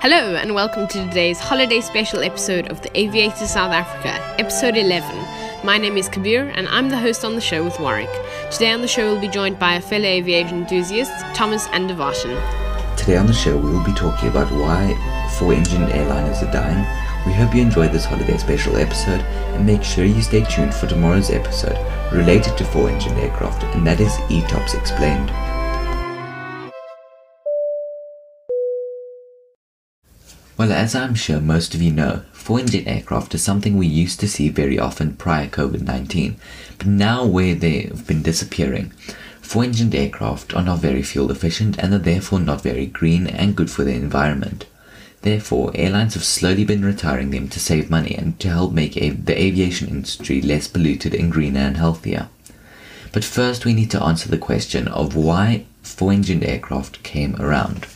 Hello, and welcome to today's holiday special episode of the Aviator South Africa, episode 11. My name is Kabir, and I'm the host on the show with Warwick. Today on the show, we'll be joined by our fellow aviation enthusiasts, Thomas and. Today on the show, we will be talking about why four engine airliners are dying. We hope you enjoyed this holiday special episode, and make sure you stay tuned for tomorrow's episode related to four engine aircraft, and that is ETOPS Explained. Well, as I'm sure most of you know, four engine aircraft is something we used to see very often prior COVID 19, but now where they've been disappearing, four engined aircraft are not very fuel efficient and are therefore not very green and good for the environment. Therefore, airlines have slowly been retiring them to save money and to help make the aviation industry less polluted and greener and healthier. But first, we need to answer the question of why four engined aircraft came around.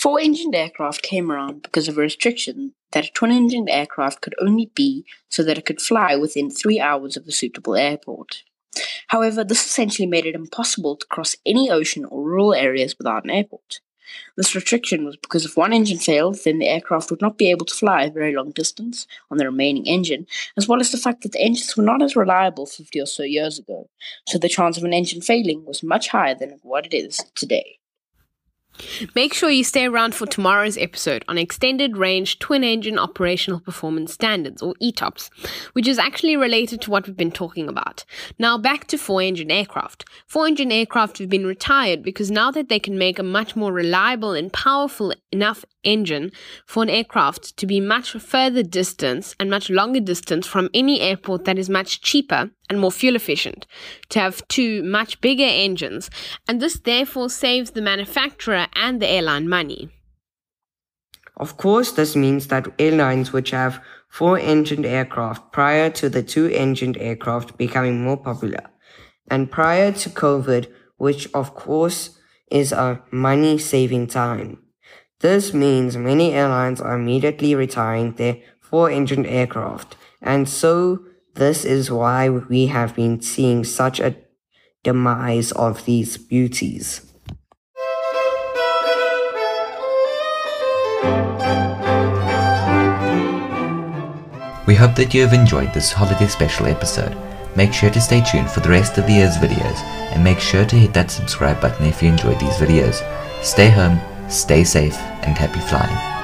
Four engined aircraft came around because of a restriction that a twin engined aircraft could only be so that it could fly within three hours of a suitable airport. However, this essentially made it impossible to cross any ocean or rural areas without an airport. This restriction was because if one engine failed, then the aircraft would not be able to fly a very long distance on the remaining engine, as well as the fact that the engines were not as reliable 50 or so years ago, so the chance of an engine failing was much higher than what it is today. Make sure you stay around for tomorrow's episode on Extended Range Twin Engine Operational Performance Standards, or ETOPS, which is actually related to what we've been talking about. Now, back to four engine aircraft. Four engine aircraft have been retired because now that they can make a much more reliable and powerful enough engine for an aircraft to be much further distance and much longer distance from any airport that is much cheaper and more fuel efficient to have two much bigger engines, and this therefore saves the manufacturer and the airline money. Of course, this means that airlines which have four engined aircraft prior to the two engined aircraft becoming more popular, and prior to COVID, which of course is a money saving time. This means many airlines are immediately retiring their four engined aircraft, and so this is why we have been seeing such a demise of these beauties. We hope that you have enjoyed this holiday special episode. Make sure to stay tuned for the rest of the year's videos and make sure to hit that subscribe button if you enjoyed these videos. Stay home, stay safe, and happy flying.